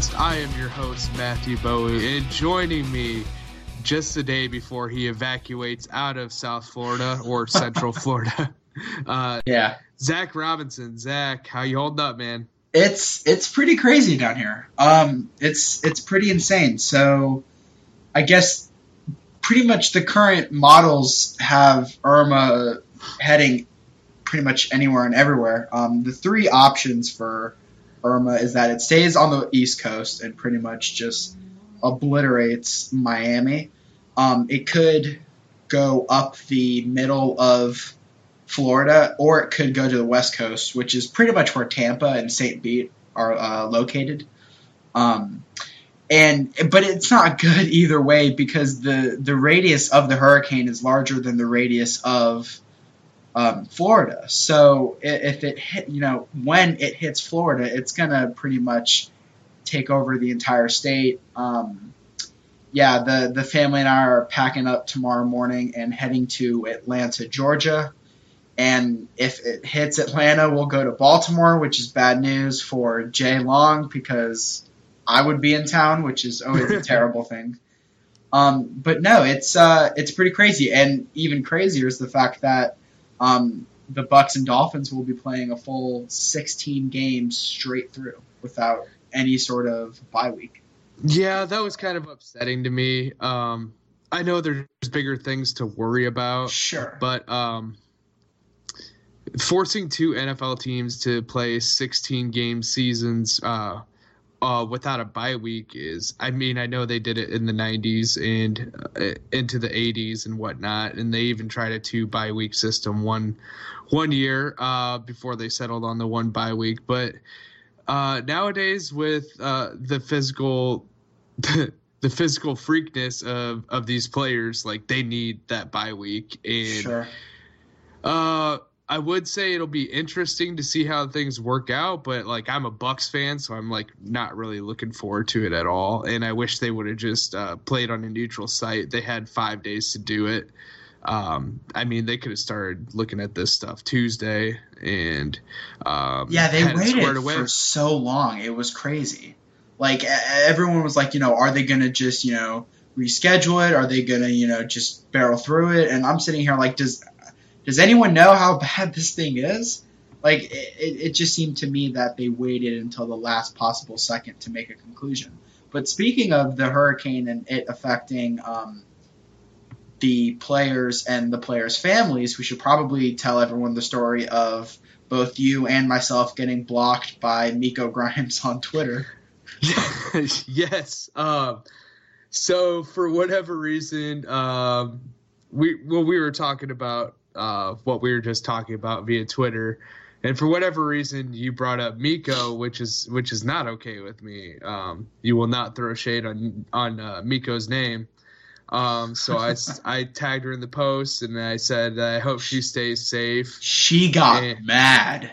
podcast. I am your host, Matthew Bowie, and joining me just the day before he evacuates out of South Florida or Central Florida, uh, Yeah, Zach Robinson. Zach, how you holding up, man? it's it's pretty crazy down here. Um, it's it's pretty insane. So, I guess pretty much the current models have Irma heading pretty much anywhere and everywhere. Um, the three options for Irma is that it stays on the East Coast and pretty much just obliterates Miami. Um, it could go up the middle of Florida, or it could go to the West Coast, which is pretty much where Tampa and St. Pete are uh, located. Um, and but it's not good either way because the the radius of the hurricane is larger than the radius of um, Florida. So if it hit, you know, when it hits Florida, it's gonna pretty much take over the entire state. Um, yeah, the the family and I are packing up tomorrow morning and heading to Atlanta, Georgia. And if it hits Atlanta, we'll go to Baltimore, which is bad news for Jay Long because I would be in town, which is always a terrible thing. Um, but no, it's uh, it's pretty crazy, and even crazier is the fact that um, the Bucs and Dolphins will be playing a full 16 games straight through without any sort of bye week. Yeah, that was kind of upsetting to me. Um, I know there's bigger things to worry about, Sure, but um, forcing two NFL teams to play 16 game seasons uh, uh, without a bye week is, I mean, I know they did it in the 90s and uh, into the 80s and whatnot, and they even tried a two bye week system one one year uh, before they settled on the one bye week. But uh, nowadays, with uh, the physical. the physical freakness of, of these players, like they need that bye week, and sure. uh, I would say it'll be interesting to see how things work out, but like I'm a Bucs fan, so I'm like not really looking forward to it at all. And I wish they would have just uh, played on a neutral site. They had five days to do it. Um, I mean, they could have started looking at this stuff Tuesday, and um, Yeah, they waited for so long. It was crazy. Like everyone was like, you know, are they gonna just you know reschedule it? Are they gonna you know just barrel through it? And I'm sitting here like, does does anyone know how bad this thing is? Like it, it just seemed to me that they waited until the last possible second to make a conclusion. But speaking of the hurricane and it affecting um, the players and the players' families, we should probably tell everyone the story of both you and myself getting blocked by Miko Grimes on Twitter. yes. Um, so for whatever reason, um, we well we were talking about uh, what we were just talking about via Twitter, and for whatever reason you brought up Miko, which is which is not okay with me. Um, you will not throw shade on on uh, Miko's name. Um, so I, I tagged her in the post and I said I hope she stays safe. She got Yeah. mad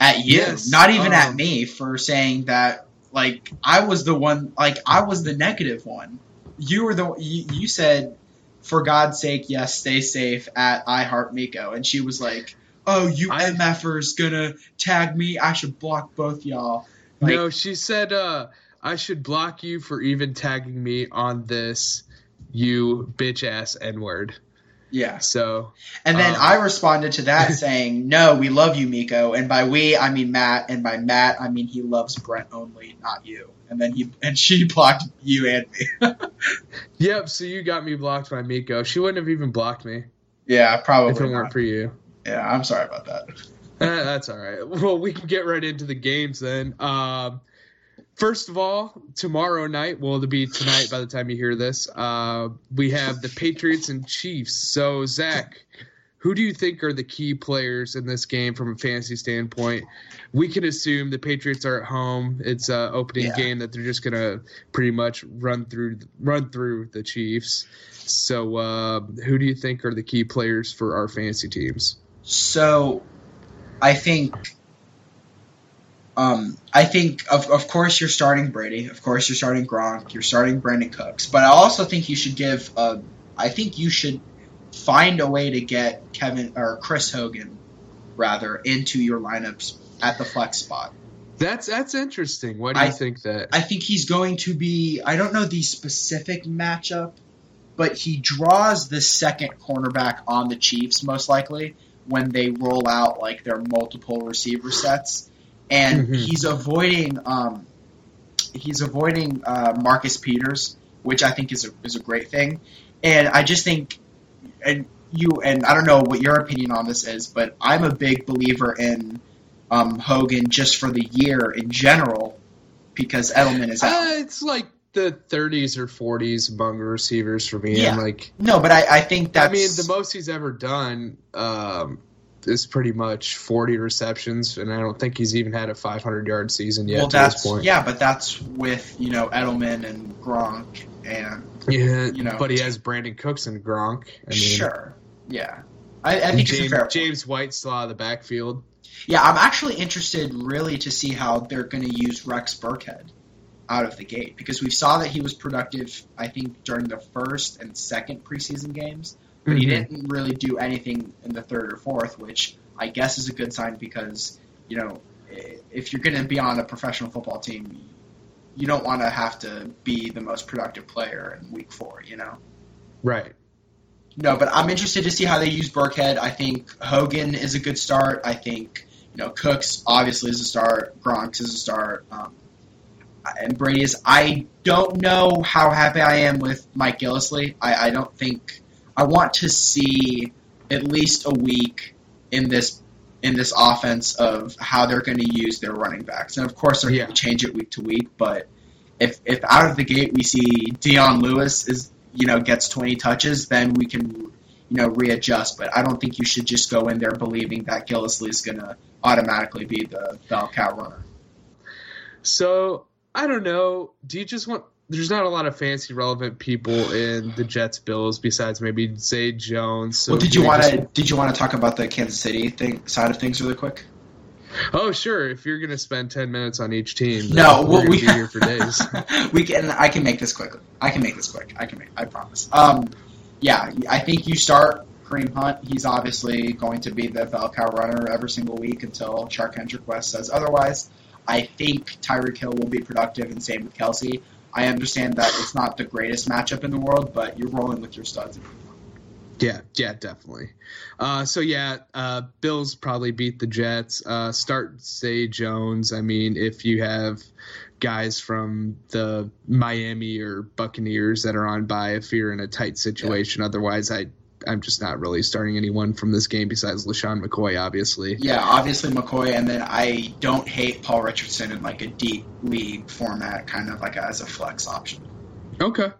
at you, Yes, not even at um, me for saying that. Like I was the one, like I was the negative one. You were the you, you said, for God's sake, yes, stay safe at I Heart Miko, and she was like, "Oh, you I- mfers gonna tag me? I should block both y'all." Like, no, she said uh, I should block you for even tagging me on this, you bitch ass n word. yeah. So And then Um, I responded to that saying, "No, we love you, Miko." And by we, I mean Matt, and by Matt, I mean he loves Brent only, not you. And then he and she blocked you and me. yep. So you got me blocked by Miko. She wouldn't have even blocked me yeah, probably. if it probably. weren't for you. Yeah, I'm sorry about that. Eh, that's all right. Well, we can get right into the games then. Um, first of all, tomorrow night, well, it'll be tonight by the time you hear this, uh, we have the Patriots and Chiefs. So, Zach, who do you think are the key players in this game from a fantasy standpoint? We can assume the Patriots are at home. It's an opening Yeah. game that they're just gonna pretty much run through run through the Chiefs. So, uh, who do you think are the key players for our fantasy teams? So, I think, um, I think of of course you're starting Brady, of course you're starting Gronk, you're starting Brandin Cooks, but I also think you should give a, I think you should find a way to get Kevin or Chris Hogan, rather, into your lineups at the flex spot. That's that's interesting. Why do you I- think that? I think he's going to be. I don't know the specific matchup, but he draws the second cornerback on the Chiefs most likely when they roll out like their multiple receiver sets, and Mhm. he's avoiding. Um, he's avoiding uh, Marcus Peters, which I think is a is a great thing, and I just think, and you and I don't know what your opinion on this is, but I'm a big believer in um, Hogan just for the year in general because Edelman is out. Uh, it's like the 30s or 40s among receivers for me. Yeah. I'm like, No, but I, I think that's. I mean, the most he's ever done um, is pretty much 40 receptions, and I don't think he's even had a 500 yard season yet well, that's this point. yeah, but that's with you know Edelman and Gronk and Yeah, you know. but he has Brandin Cooks and Gronk. I mean, sure, yeah. I, I think James, fair. James White still of the backfield. Yeah, I'm actually interested really to see how they're going to use Rex Burkhead out of the gate because we saw that he was productive. I think during the first and second preseason games, but he Mhm. didn't really do anything in the third or fourth, which I guess is a good sign because you know if you're going to be on a professional football team, you don't want to have to be the most productive player in week four. You know. Right. No, but I'm interested to see how they use Burkhead. I think Hogan is a good start. I think you know Cooks obviously is a start. Gronk is a start. Um, and Brady is. I don't know how happy I am with Mike Gillislee. I, I don't think I want to see at least a week in this in this offense of how they're going to use their running backs. And of course, they're Yeah. going to change it week to week. But if if out of the gate we see Dion Lewis is you know gets 20 touches, then we can you know readjust. But I don't think you should just go in there believing that Gillislee is going to automatically be the bell cow runner. So I don't know. Do you just want? There's not a lot of fancy relevant people in the Jets Bills besides maybe Zay Jones. So well, did you want just- to did you want to talk about the Kansas City thing side of things really quick? Oh, sure. If you're gonna spend ten minutes on each team, No, we're well, we be here for days. we can. I can make this quick. I can make this quick. I can make. I promise. Um, yeah, I think you start Kareem Hunt. He's obviously going to be the bell runner every single week until Shark Hendrick West says otherwise. I think Tyreek Hill will be productive, and same with Kelce. I understand that it's not the greatest matchup in the world, but you're rolling with your studs. Yeah, yeah, definitely. Uh, so yeah, uh, Bills probably beat the Jets. Uh, start Zay Jones. I mean, if you have guys from the Miami or Buccaneers that are on by, if you're in a tight situation, otherwise I. I'm just not really starting anyone from this game besides LeSean McCoy, obviously. Yeah, obviously McCoy, and then I don't hate Paul Richardson in like a deep league format, kind of like as a flex option. Okay.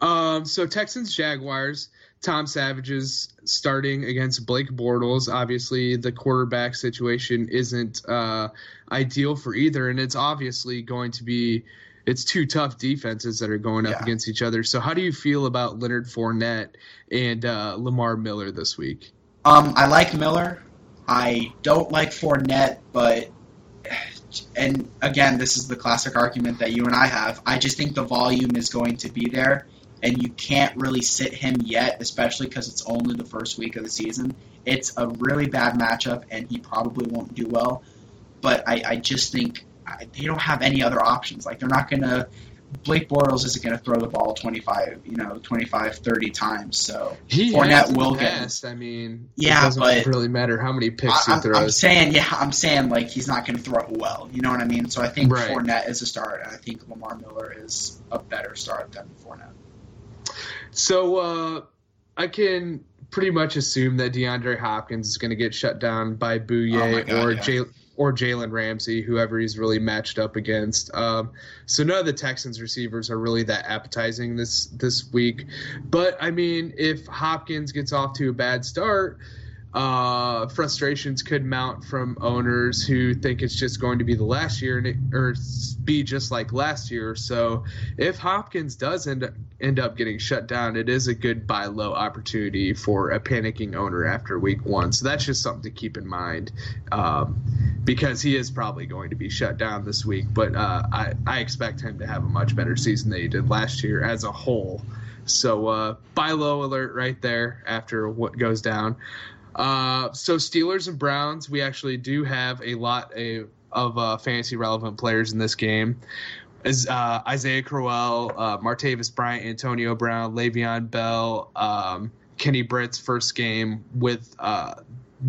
Um, so Texans Jaguars. Tom Savage is starting against Blake Bortles. Obviously, the quarterback situation isn't uh, ideal for either, and it's obviously going to be. It's two tough defenses that are going up Yeah. against each other. So, how do you feel about Leonard Fournette and uh, Lamar Miller this week? Um, I like Miller. I don't like Fournette, but and again, this is the classic argument that you and I have. I just think the volume is going to be there, and you can't really sit him yet, especially because it's only the first week of the season. It's a really bad matchup, and he probably won't do well. But I, I just think they don't have any other options. Like they're not gonna. Blake Bortles isn't going to throw the ball 25, you know, 25, 30 times. So He Fournette will get- past. I mean, Yeah, it doesn't but- really matter how many picks I, he throws. I'm saying, yeah, I'm saying like he's not going to throw it well. You know what I mean? So I think Right. Fournette is a start, and I think Lamar Miller is a better start than Fournette. So uh, I can pretty much assume that DeAndre Hopkins is going to get shut down by Oh Bouye God, or yeah. Jay or Jalen Ramsey, whoever he's really matched up against. Um, so none of the Texans receivers are really that appetizing this this week. But I mean, if Hopkins gets off to a bad start. Uh, frustrations could mount from owners who think it's just going to be the last year and it, or be just like last year. So if Hopkins does end up, end up getting shut down, it is a good buy low opportunity for a panicking owner after week one. So that's just something to keep in mind um, because he is probably going to be shut down this week. But uh, I, I expect him to have a much better season than he did last year as a whole. So uh, buy low alert right there after what goes down. Uh, so Steelers and Browns, we actually do have a lot a of uh, fantasy relevant players in this game. Is uh, Isaiah Crowell, uh, Martavis Bryant, Antonio Brown, Le'Veon Bell, um, Kenny Britt's first game with uh,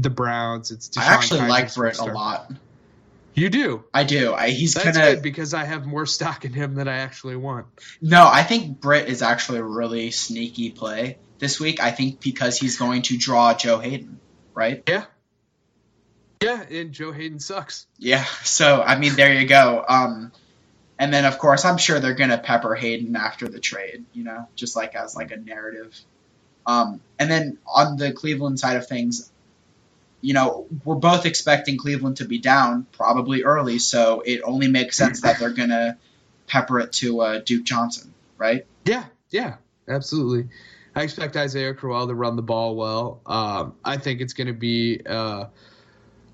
the Browns. It's I actually Kaiser's like Britt a lot. You do. I do. I, he's That's gonna. good because I have more stock in him than I actually want. No, I think Britt is actually a really sneaky play this week. I think because he's going to draw Joe Haden, right? Yeah. Yeah, and Joe Haden sucks. Yeah. So I mean, there you go. Um, and then of course I'm sure they're gonna pepper Haden after the trade. You know, just like as like a narrative. Um, and then on the Cleveland side of things, you know, we're both expecting Cleveland to be down probably early, so it only makes sense that they're gonna pepper it to uh, Duke Johnson, right? Yeah, yeah, absolutely. I expect Isaiah Crowell to run the ball well. Um, I think it's going to be, uh,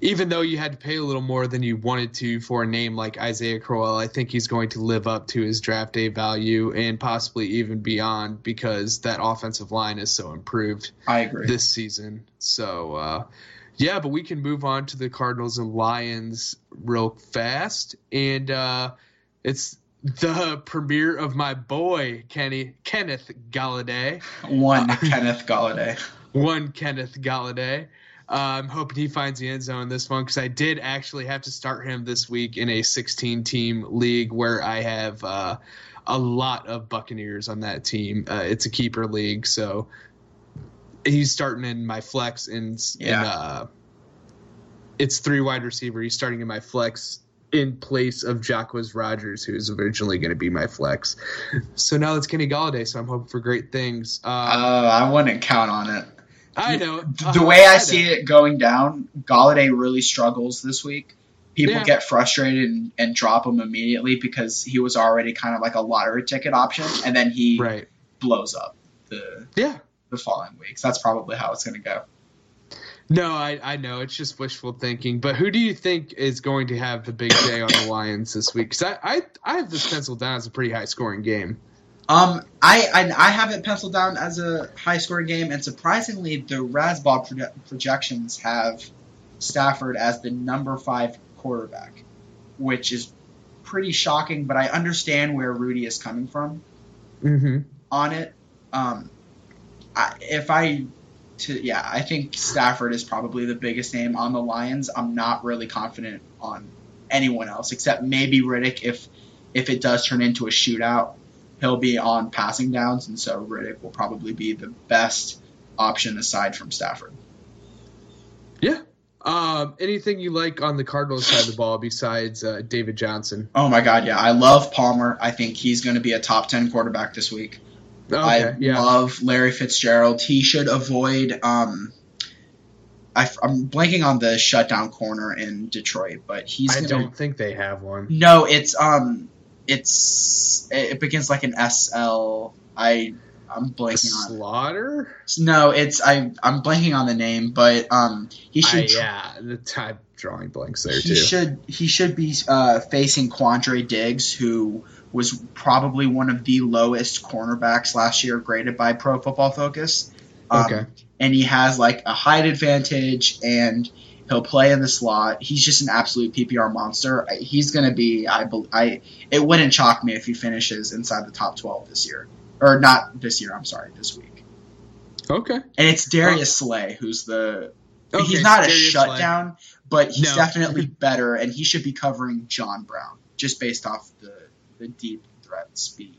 even though you had to pay a little more than you wanted to for a name like Isaiah Crowell, I think he's going to live up to his draft day value and possibly even beyond because that offensive line is so improved I agree. this season. So, uh, yeah, but we can move on to the Cardinals and Lions real fast. And uh, it's the premiere of my boy, Kenny Kenneth Golladay. One Kenneth Golladay. One Kenneth Golladay. Uh, I'm hoping he finds the end zone in this one because I did actually have to start him this week in a 16 team league where I have uh, a lot of Buccaneers on that team. Uh, it's a keeper league, so he's starting in my flex in, Yeah. in uh, it's three wide receiver. He's starting in my flex in place of Jacquizz Rodgers, who's originally going to be my flex. So now it's Kenny Golladay. So I'm hoping for great things. Uh, Um, I wouldn't count on it. I know The way I see it going down, Golladay really struggles this week. People Yeah. get frustrated and, and drop him immediately because he was already kind of like a lottery ticket option, and then he right? blows up the Yeah. The following weeks. That's probably how it's going to go. No, I, I know it's just wishful thinking. But who do you think is going to have the big day on the Lions this week? Because I, I I have this penciled down as a pretty high scoring game. Um, I, I I have it penciled down as a high scoring game, and surprisingly, the Razzball proje- projections have Stafford as the number five quarterback, which is pretty shocking. But I understand where Rudy is coming from Mm-hmm. on it. Um, I, if I to yeah, I think Stafford is probably the biggest name on the Lions. I'm not really confident on anyone else except maybe Riddick. If if it does turn into a shootout, he'll be on passing downs, and so Riddick will probably be the best option aside from Stafford. Yeah. Um, anything you like on the Cardinals side of the ball besides uh, David Johnson? Oh my God, yeah, I love Palmer. I think he's going to be a top ten quarterback this week. Okay, I yeah. love Larry Fitzgerald. He should avoid. Um, I, am blanking on the shutdown corner in Detroit, but he's I gonna. don't think they have one. No, it's um, it's it begins like an SL. I I'm blanking on. Slaughter? No, it's I I'm blanking on the name, but um, he I, should. yeah, the time drawing blanks there he too. should he should be uh, facing Quandre Diggs, who was probably one of the lowest cornerbacks last year graded by Pro Football Focus. Um, Okay. And he has like a height advantage, and he'll play in the slot. He's just an absolute PPR monster. He's going to be I bel I it wouldn't shock me if he finishes inside the top twelve this year, or not this year. I'm sorry, this week. Okay. And it's Darius Slay who's the Okay, he's not a Darius Slay. shutdown, but he's No. definitely better, and he should be covering John Brown just based off the the deep threat speed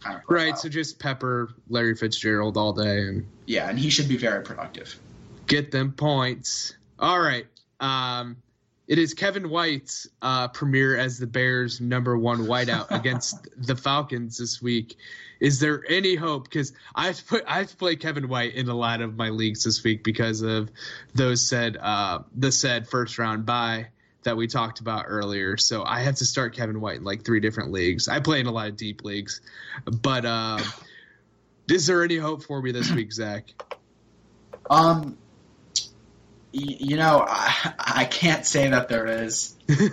kind of. Right, so just pepper Larry Fitzgerald all day and yeah, and he should be very productive. get them points. All right. Um, it is Kevin White's uh, premiere as the Bears' number one whiteout against the Falcons this week. Is there any hope? Because I have to put I have to play Kevin White in a lot of my leagues this week because of those said uh, the said first round bye that we talked about earlier. So I have to start Kevin White in like three different leagues. I play in a lot of deep leagues, but uh, is there any hope for me this week, Zach? Um, you know, I, I can't say that there is.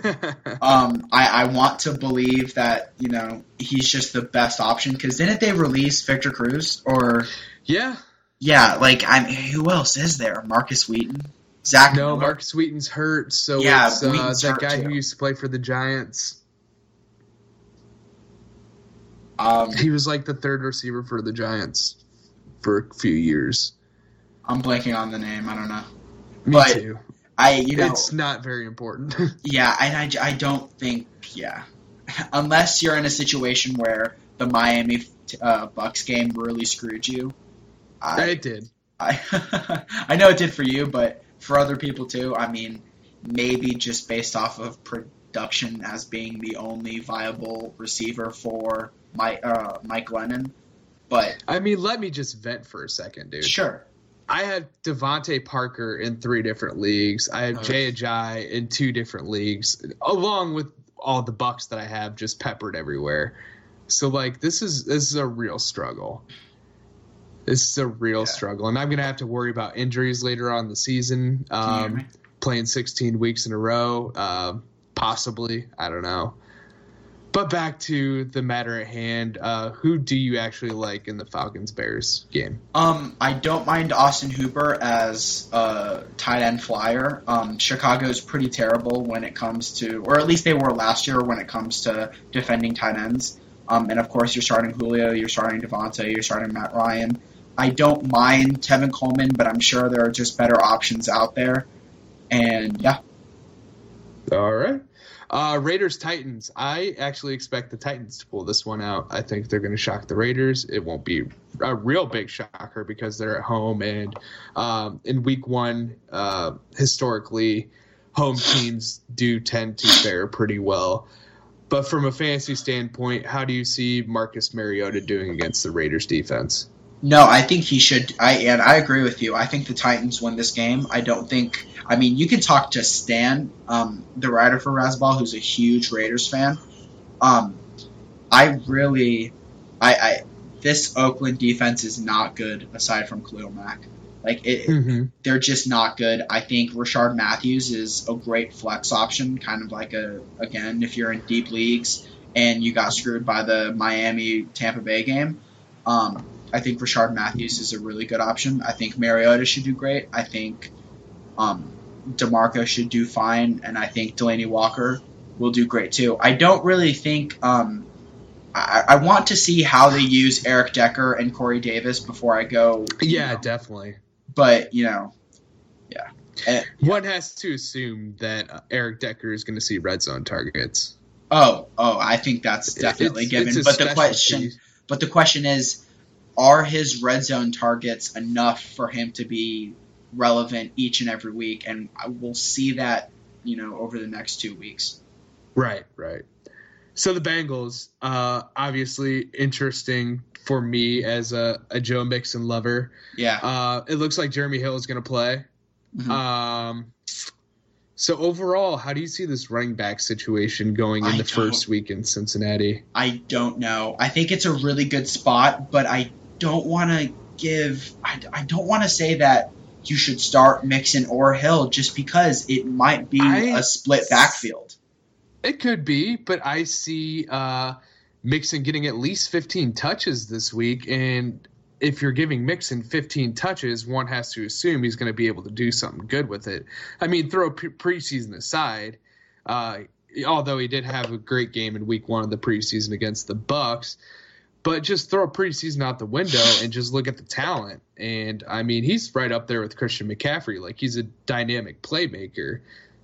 Um, I, I want to believe that you know he's just the best option because didn't they release Victor Cruz or yeah, yeah, like I'm who else is there? Markus Wheaton. Zach No, Miller. Markus Wheaton's hurt, so Yeah, it's uh, that guy too. who used to play for the Giants. Um, He was like the third receiver for the Giants for a few years. I'm blanking on the name. I don't know. Me But, too. I you know it's not very important. yeah, and I, I don't think yeah, unless you're in a situation where the Miami uh, Bucs game really screwed you. I, it did. I I know it did for you, but for other people too. I mean, maybe just based off of production as being the only viable receiver for Mike uh, Mike Glennon. But I mean, let me just vent for a second, dude. sure, I have DeVante Parker in three different leagues. I have Uh. Jay Ajayi in two different leagues, along with all the Bucs that I have just peppered everywhere. So like this is this is a real struggle. This is a real Yeah. struggle, and I'm gonna have to worry about injuries later on in the season. Can you hear Um, playing 16 weeks in a row, uh, possibly. I don't know. But back to the matter at hand. Uh, who do you actually like in the Falcons Bears game? Um, I don't mind Austin Hooper as a tight end flyer. Um, Chicago's pretty terrible when it comes to, or at least they were last year when it comes to defending tight ends. Um, and of course, you're starting Julio, you're starting Devonta, you're starting Matt Ryan. I don't mind Tevin Coleman, but I'm sure there are just better options out there. And yeah, All right. Uh, Raiders Titans. I actually expect the Titans to pull this one out. I think they're going to shock the Raiders. It won't be a real big shocker because they're at home and um, in Week One, uh, historically, home teams do tend to fare pretty well. But from a fantasy standpoint, how do you see Marcus Mariota doing against the Raiders defense? No, I think he should. I and I agree with you. I think the Titans win this game. I don't think. I mean, you can talk to Stan, um, the writer for Razzball, who's a huge Raiders fan. Um, I really, I, I this Oakland defense is not good aside from Khalil Mack. Like it, Mm-hmm. they're just not good. I think Rishard Matthews is a great flex option, kind of like a again if you're in deep leagues and you got screwed by the Miami Tampa Bay game. Um, I think Rishard Matthews is a really good option. I think Mariota should do great. I think um, Demarco should do fine, and I think Delanie Walker will do great too. I don't really think. Um, I, I want to see how they use Eric Decker and Corey Davis before I go. Yeah, know, definitely. but you know, yeah. Eh, One has to assume that uh, Eric Decker is going to see red zone targets. oh, oh, I think that's definitely It's- given. it's but the question, but the question is, are his red zone targets enough for him to be relevant each and every week? And we'll see that, you know, over the next two weeks. Right, right. So the Bengals, uh, obviously interesting for me as a, a Joe Mixon lover. Yeah. Uh, it looks like Jeremy Hill is going to play. Mhm. Um, so overall, how do you see this running back situation going in I the first week in Cincinnati? I don't know. I think it's a really good spot, but I don't want to give. I, I don't want to say that you should start Mixon or Hill just because it might be I- a split backfield. It could be, but I see uh, Mixon getting at least 15 touches this week, and if you're giving Mixon 15 touches, one has to assume he's going to be able to do something good with it. I mean, throw pre- preseason aside, uh, although he did have a great game in Week One of the preseason against the Bucs, but just throw a preseason out the window and just look at the talent. And I mean, he's right up there with Christian McCaffrey. Like he's a dynamic playmaker.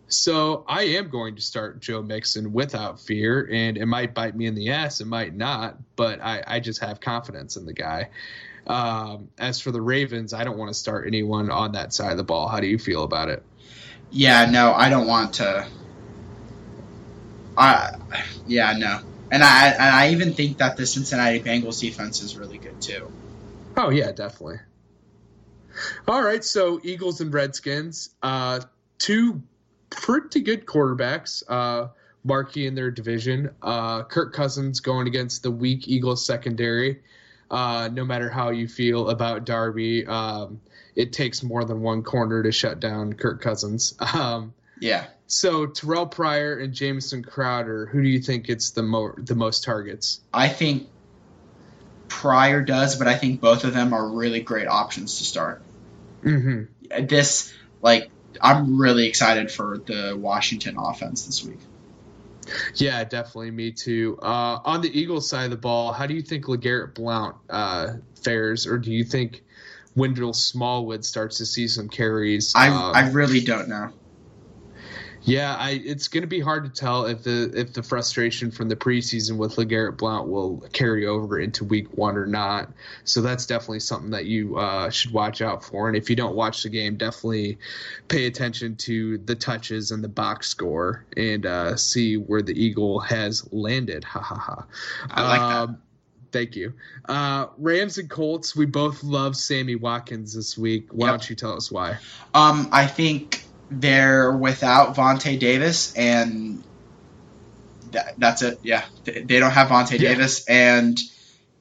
So I am going to start Joe Mixon without fear, and it might bite me in the ass, it might not, but I, I just have confidence in the guy. Um, as for the Ravens, I don't want to start anyone on that side of the ball. How do you feel about it? Yeah, no, I don't want to. I, yeah, no, and I and I even think that the Cincinnati Bengals defense is really good too. Oh yeah, definitely. All right, so Eagles and Redskins, uh, two pretty good quarterbacks, uh, marquee in their division. Uh, Kirk Cousins going against the weak Eagles secondary. Uh, no matter how you feel about Darby, um, it takes more than one corner to shut down Kirk Cousins. Um, Yeah, so Terrelle Pryor and Jamison Crowder, who do you think gets the mo- the most targets? I think Pryor does, but I think both of them are really great options to start. Mm-hmm. This like I'm really excited for the Washington offense this week. Yeah, definitely. Me too. Uh, on the Eagles side of the ball, how do you think LeGarrette Blount uh, fares, or do you think Wendell Smallwood starts to see some carries? I Um, I really don't know. Yeah, I, it's going to be hard to tell if the if the frustration from the preseason with Legarrette Blount will carry over into Week One or not. So that's definitely something that you uh, should watch out for. And if you don't watch the game, definitely pay attention to the touches and the box score and uh, see where the Eagle has landed. Ha ha ha. I like that. Um, Thank you. Uh, Rams and Colts. We both love Sammy Watkins this week. Why Yep. don't you tell us why? Um, I think they're without Vontae Davis, and that, that's it. Yeah, they, they don't have Vontae Yeah. Davis, and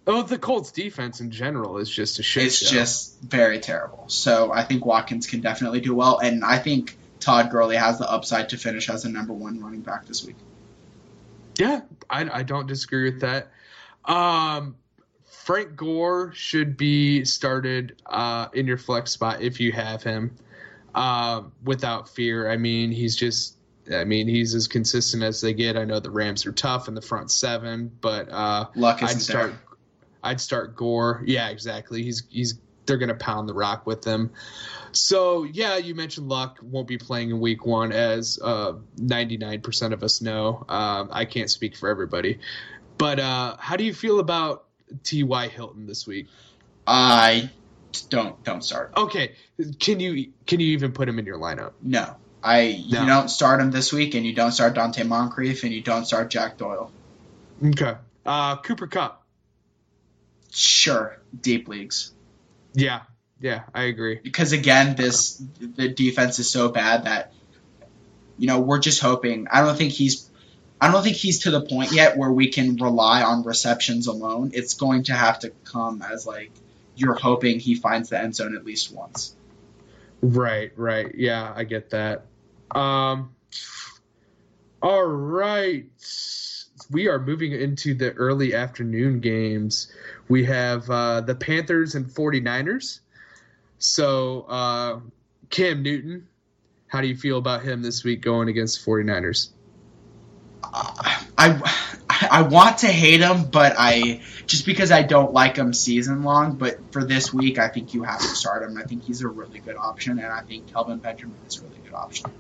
Oh, the Colts defense in general is just a shit it's show. just very terrible. So I think Watkins can definitely do well, and I think Todd Gurley has the upside to finish as the number one running back this week. Yeah, I, I don't disagree with that. Um, Frank Gore should be started uh, in your flex spot if you have him uh, without fear. I mean, he's just. I mean, he's as consistent as they get. I know the Rams are tough in the front seven, but uh, Luck I'd start. there. I'd start Gore. Yeah, exactly. He's he's they're gonna pound the rock with him. So yeah, you mentioned Luck won't be playing in Week One, as ninety nine percent of us know. Um, I can't speak for everybody, but uh, how do you feel about T. Y. Hilton this week? I don't don't start. Okay, can you can you even put him in your lineup? No, I No. you don't start him this week, and you don't start Donte Moncrief, and you don't start Jack Doyle. Okay, uh, Cooper Kupp. Sure, deep leagues. Yeah, yeah, I agree. because again, this the defense is so bad that you know we're just hoping. I don't think he's. I don't think he's to the point yet where we can rely on receptions alone. It's going to have to come as like you're hoping he finds the end zone at least once. Right, right. Yeah, I get that. Um All right. We are moving into the early afternoon games. We have uh the Panthers and 49ers. So, uh Cam Newton, how do you feel about him this week going against 49ers? Uh, I I want to hate him, but I just because I don't like him season long. But for this week, I think you have to start him. I think he's a really good option, and I think Kelvin Benjamin is a really good option.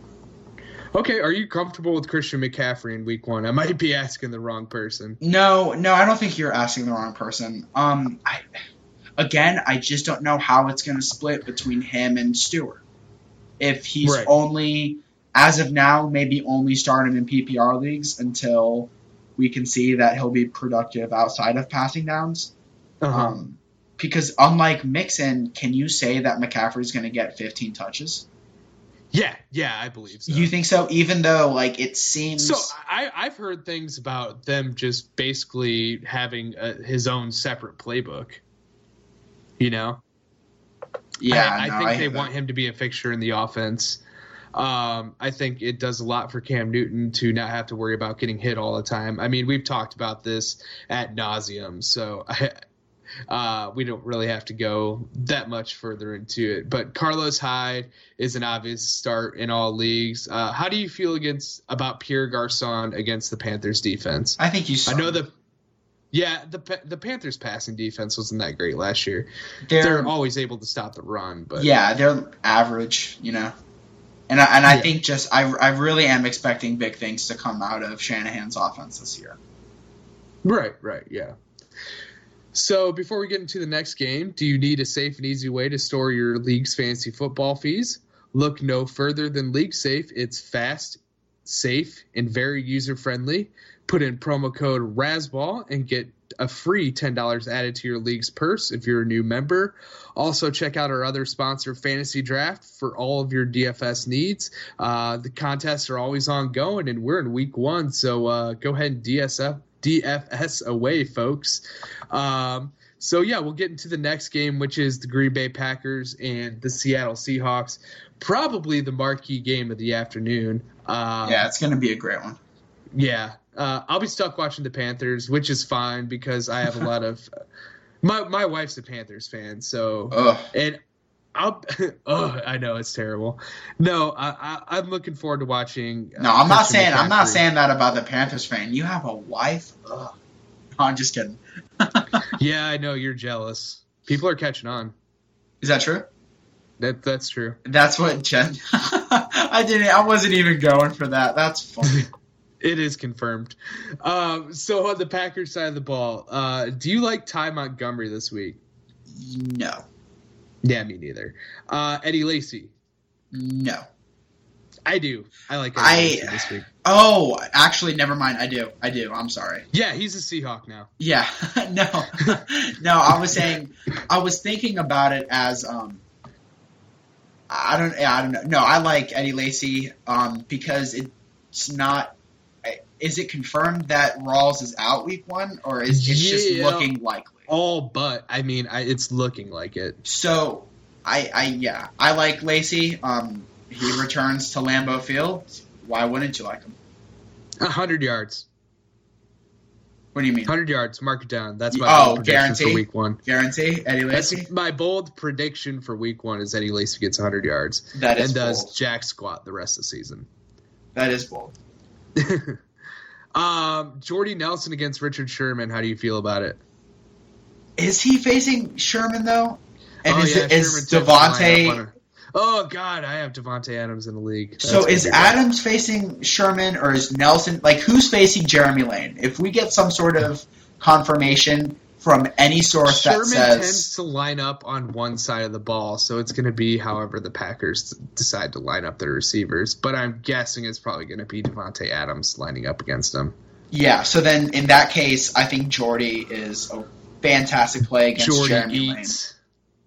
Okay, are you comfortable with Christian McCaffrey in week 1? I might be asking the wrong person. No, no, I don't think you're asking the wrong person. Um, I, again, I just don't know how it's going to split between him and Stewart. If he's Right. only, as of now, maybe only starting in PPR leagues until we can see that he'll be productive outside of passing downs. Uh-huh. Um, because unlike Mixon, can you say that McCaffrey's going to get 15 touches? yeah, yeah, I believe so. You think so? Even though, like, it seems. So I, I've heard things about them just basically having a, his own separate playbook. You know, yeah, I, I no, think I they that. want him to be a fixture in the offense. Um, I think it does a lot for Cam Newton to not have to worry about getting hit all the time. I mean, we've talked about this at nauseum, so I, uh, we don't really have to go that much further into it. But Carlos Hyde is an obvious start in all leagues. Uh, how do you feel against about Pierre Garcon against the Panthers defense? I think you. I know the yeah the the Panthers passing defense wasn't that great last year. They're, They're always able to stop the run, but yeah, they're average, you know. And I, and I Yeah. think just I, I really am expecting big things to come out of Shanahan's offense this year. Right, right, yeah. So before we get into the next game, do you need a safe and easy way to store your league's fantasy football fees? Look no further than LeagueSafe. It's fast, safe, and very user friendly. Put in promo code RAZZBALL and get a free $10 added to your league's purse if you're a new member. Also, check out our other sponsor, Fantasy Draft, for all of your DFS needs. Uh, the contests are always ongoing, and we're in week one, so uh, go ahead and DSF, DFS away, folks. Um, so, yeah, we'll get into the next game, which is the Green Bay Packers and the Seattle Seahawks. Probably the marquee game of the afternoon. Um, yeah, it's going to be a great one. Yeah, uh, I'll be stuck watching the Panthers, which is fine because I have a lot of. My my wife's a Panthers fan, so Ugh. and I'll, oh, I know it's terrible. No, I, I, am looking forward to watching. Uh, no, I'm not saying I'm not saying that about the Panthers fan. You have a wife. Ugh. No, I'm just kidding. yeah, I know you're jealous. People are catching on. Is that true? That that's true. That's what Jen. I didn't. I wasn't even going for that. That's funny. It is confirmed. Um, so on the Packers side of the ball, uh, do you like Ty Montgomery this week? No. Yeah, me neither. Uh, Eddie Lacy. No. I do. I like Eddie I, this week. Oh, actually, never mind. I do. I do. I'm sorry. Yeah, he's a Seahawk now. Yeah. no. no, I was saying, I was thinking about it as, um, I don't, yeah, I don't know. No, I like Eddie Lacy, um, because it's not, is it confirmed that Rawls is out week one, or is it yeah. just looking likely? all but. I mean, I, it's looking like it. So, I, I yeah, I like Lacy. Um, he returns to Lambeau Field. Why wouldn't you like him? hundred yards. What do you mean? Hundred yards. Mark it down. That's my oh guarantee for week one. Guarantee Eddie Lacy. That's my bold prediction for week one is Eddie Lacy gets hundred yards. That is and bold. does jack squat the rest of the season. That is bold. um, Jordy Nelson against Richard Sherman. How do you feel about it? Is he facing Sherman though? And oh, is, yeah, is Davante? Oh God, I have Davante Adams in the league. That's so is Adams facing Sherman or is Nelson? Like who's facing Jeremy Lane? If we get some sort of confirmation from any source Sherman that says tends to line up on one side of the ball, so it's going to be however the Packers decide to line up their receivers. But I'm guessing it's probably going to be Davante Adams lining up against them. Yeah. So then in that case, I think Jordy is a fantastic play against Jordy Jeremy eats. Lane.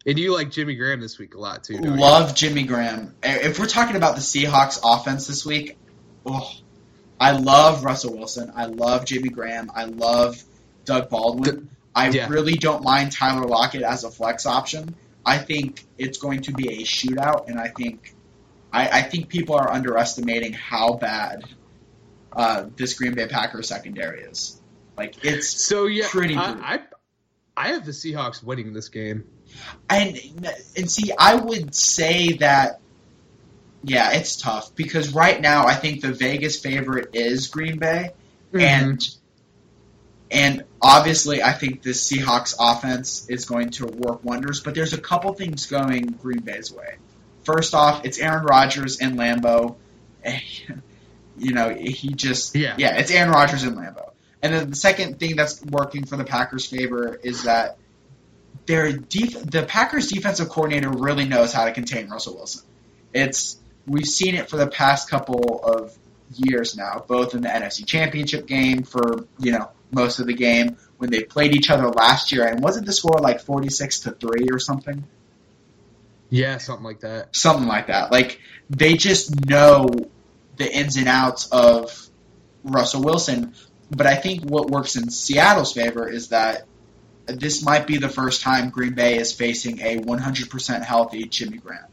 And you like Jimmy Graham this week a lot too. Love you? Jimmy Graham. If we're talking about the Seahawks offense this week, oh, I love Russell Wilson. I love Jimmy Graham. I love Doug Baldwin. I yeah. really don't mind Tyler Lockett as a flex option. I think it's going to be a shootout, and I think I, I think people are underestimating how bad uh, this Green Bay Packers secondary is. Like it's so yeah. Pretty. I, I I have the Seahawks winning this game. And and see, I would say that yeah, it's tough because right now I think the Vegas favorite is Green Bay, mm-hmm. and and obviously I think the Seahawks offense is going to work wonders. But there's a couple things going Green Bay's way. First off, it's Aaron Rodgers and Lambeau. You know, he just yeah, yeah, it's Aaron Rodgers and Lambeau. And then the second thing that's working for the Packers' favor is that their def- the Packers' defensive coordinator really knows how to contain Russell Wilson. It's we've seen it for the past couple of years now, both in the NFC Championship game for you know most of the game when they played each other last year, and wasn't the score like forty six to three or something? Yeah, something like that. Something like that. Like they just know the ins and outs of Russell Wilson. But I think what works in Seattle's favor is that this might be the first time Green Bay is facing a 100% healthy Jimmy Graham.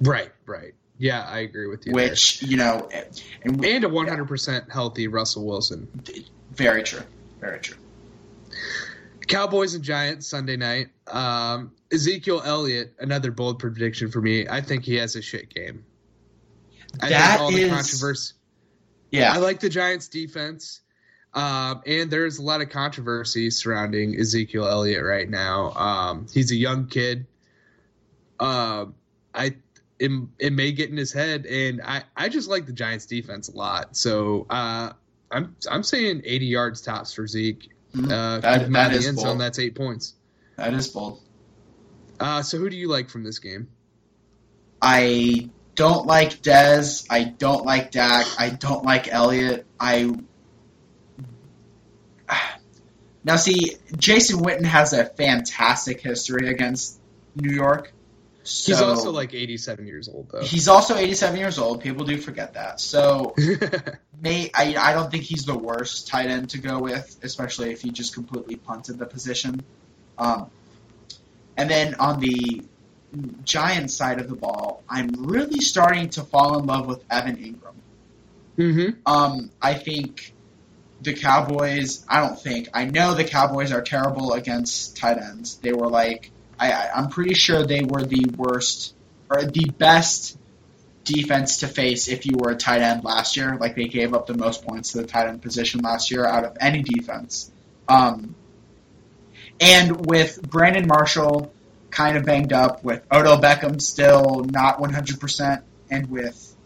Right, right. Yeah, I agree with you. Which there. you know, and, and a 100% yeah. healthy Russell Wilson. Very true. Very true. Cowboys and Giants Sunday night. Um, Ezekiel Elliott, another bold prediction for me. I think he has a shit game. I that all is, the controversy. Yeah, I like the Giants defense. Um, and there's a lot of controversy surrounding Ezekiel Elliott right now. Um, he's a young kid. Uh, I it, it may get in his head, and I, I just like the Giants defense a lot. So uh, I'm I'm saying 80 yards tops for Zeke. Mm-hmm. Uh, that, that is end. Zone, that's eight points. That is bold. Uh, so who do you like from this game? I don't like Dez. I don't like Dak. I don't like Elliott. I now, see, Jason Witten has a fantastic history against New York. So he's also like 87 years old, though. He's also 87 years old. People do forget that. So, may I, I don't think he's the worst tight end to go with, especially if he just completely punted the position. Um, and then on the Giants side of the ball, I'm really starting to fall in love with Evan Engram. Mm-hmm. Um, I think the Cowboys, I don't think, I know the Cowboys are terrible against tight ends. They were like I, I I'm pretty sure they were the worst or the best defense to face if you were a tight end last year. Like they gave up the most points to the tight end position last year out of any defense. Um, and with Brandon Marshall kind of banged up, with Odell Beckham still not 100%, and with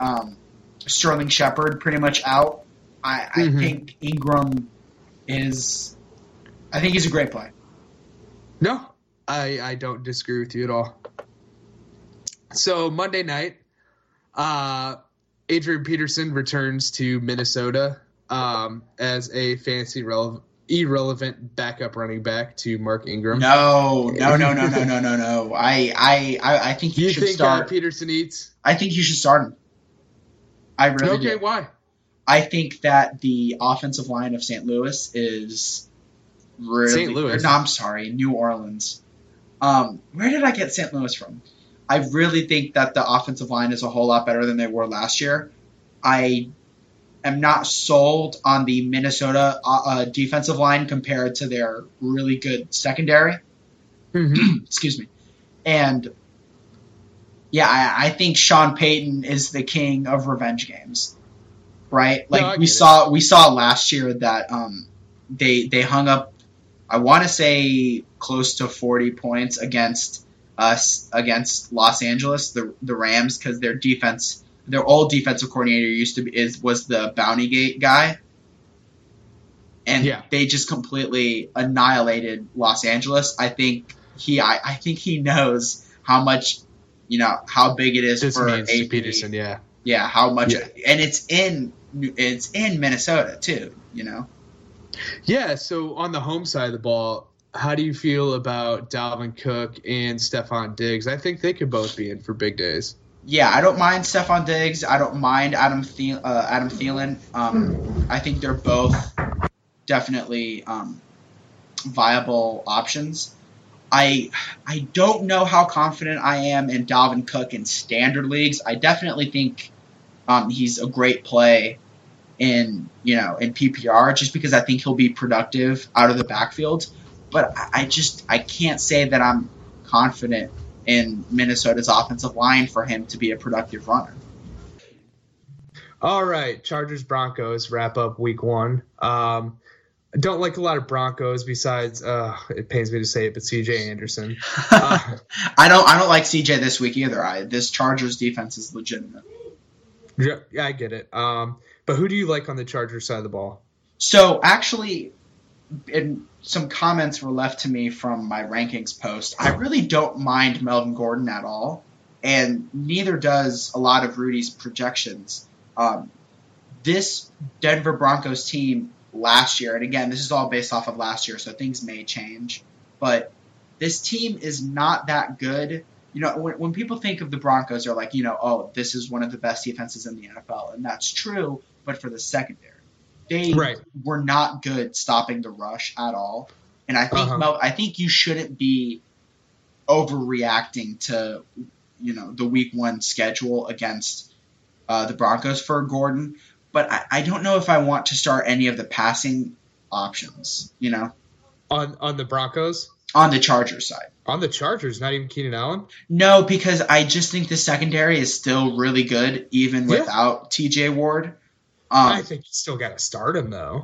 um, Sterling Shepard pretty much out, I, I Mhm. think Engram is. I think he's a great play. No, I I don't disagree with you at all. So Monday night, uh, Adrian Peterson returns to Minnesota um, as a fantasy relevant, irrelevant backup running back to Mark Ingram. No, no, no, no, no, no, no, no. I, I, I, I think you, you should think uh, start. Peterson eats? I think you should start him. I really okay, do. why? I think that the offensive line of St. Louis is really. St. Louis? No, I'm sorry, New Orleans. Um, where did I get St. Louis from? I really think that the offensive line is a whole lot better than they were last year. I am not sold on the Minnesota uh, uh, defensive line compared to their really good secondary. Mhm. Excuse me. And yeah, I, I think Sean Payton is the king of revenge games, right? Like I we it. saw, we saw last year that um, they they hung up. I want to say close to forty points against us against Los Angeles, the the Rams, because their defense, their old defensive coordinator used to be is was the Bounty Gate guy, and Yeah. they just completely annihilated Los Angeles. I think he, I, I think he knows how much, you know, how big it is This for means AP. Peterson, yeah. Yeah, how much, Yeah. and it's in it's in Minnesota too. You know. Yeah, so on the home side of the ball, how do you feel about Dalvin Cook and Stefon Diggs? I think they could both be in for big days. Yeah, I don't mind Stefon Diggs. I don't mind Adam Thiel, uh, Adam Thielen. Um, I think they're both definitely um, viable options. I I don't know how confident I am in Dalvin Cook in standard leagues. I definitely think um, he's a great play in you know in PPR just because I think he'll be productive out of the backfield. But I, just I can't say that I'm confident in Minnesota's offensive line for him to be a productive runner. All right, Chargers Broncos wrap up week one. Um, I don't like a lot of Broncos besides, uh, it pains me to say it, but CJ Anderson. Uh, I don't I don't like CJ this week either. I this Chargers defense is legitimate. Yeah, I get it. Um, but who do you like on the Chargers side of the ball? So actually, and some comments were left to me from my rankings post. I really don't mind Melvin Gordon at all, and neither does a lot of Rudy's projections. Um, this Denver Broncos team last year, and again, this is all based off of last year, so things may change, but this team is not that good. You know, when, when people think of the Broncos, they're like, you know, oh, this is one of the best defenses in the NFL, and that's true, but for the secondary. They Right. were not good stopping the rush at all. And I think Uh-huh. Mel, I think you shouldn't be overreacting to you know the week one schedule against uh, the Broncos for Gordon. But I, I don't know if I want to start any of the passing options. You know, On on the Broncos? On the Chargers side. On the Chargers, not even Keenan Allen? No, because I just think the secondary is still really good even Yeah. without T.J. Ward. Um, I think you still got to start him, though.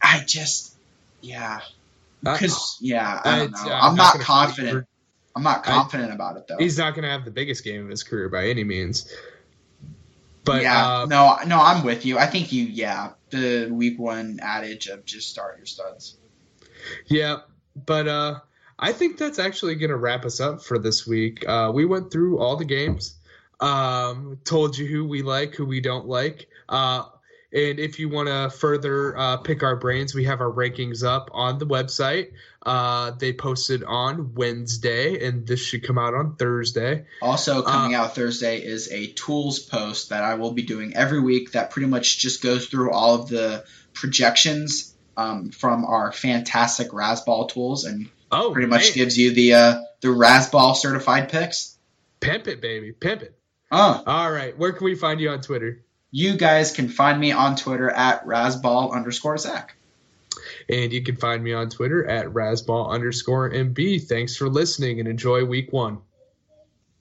I just, yeah, Uh, because yeah, I don't know. uh, I'm not gonna- confident. I'm not I- confident about it though. He's not going to have the biggest game of his career by any means. But yeah, uh, no, no, I'm with you. I think you, yeah, the week one adage of just start your studs. Yeah, but uh, I think that's actually going to wrap us up for this week. Uh, we went through all the games, um, told you who we like, who we don't like. Uh, and if you want to further uh, pick our brains, we have our rankings up on the website. Uh, they posted on Wednesday, and this should come out on Thursday. Also, coming Uh, out Thursday is a tools post that I will be doing every week. That pretty much just goes through all of the projections um, from our fantastic Razzball tools and Oh, pretty much man. gives you the uh, the Razzball certified picks. pimp it, baby, pimp it. Oh, All right, where can we find you on Twitter? you guys can find me on Twitter at Razzball underscore Zach. And you can find me on Twitter at Razzball underscore MB. Thanks for listening and enjoy week one.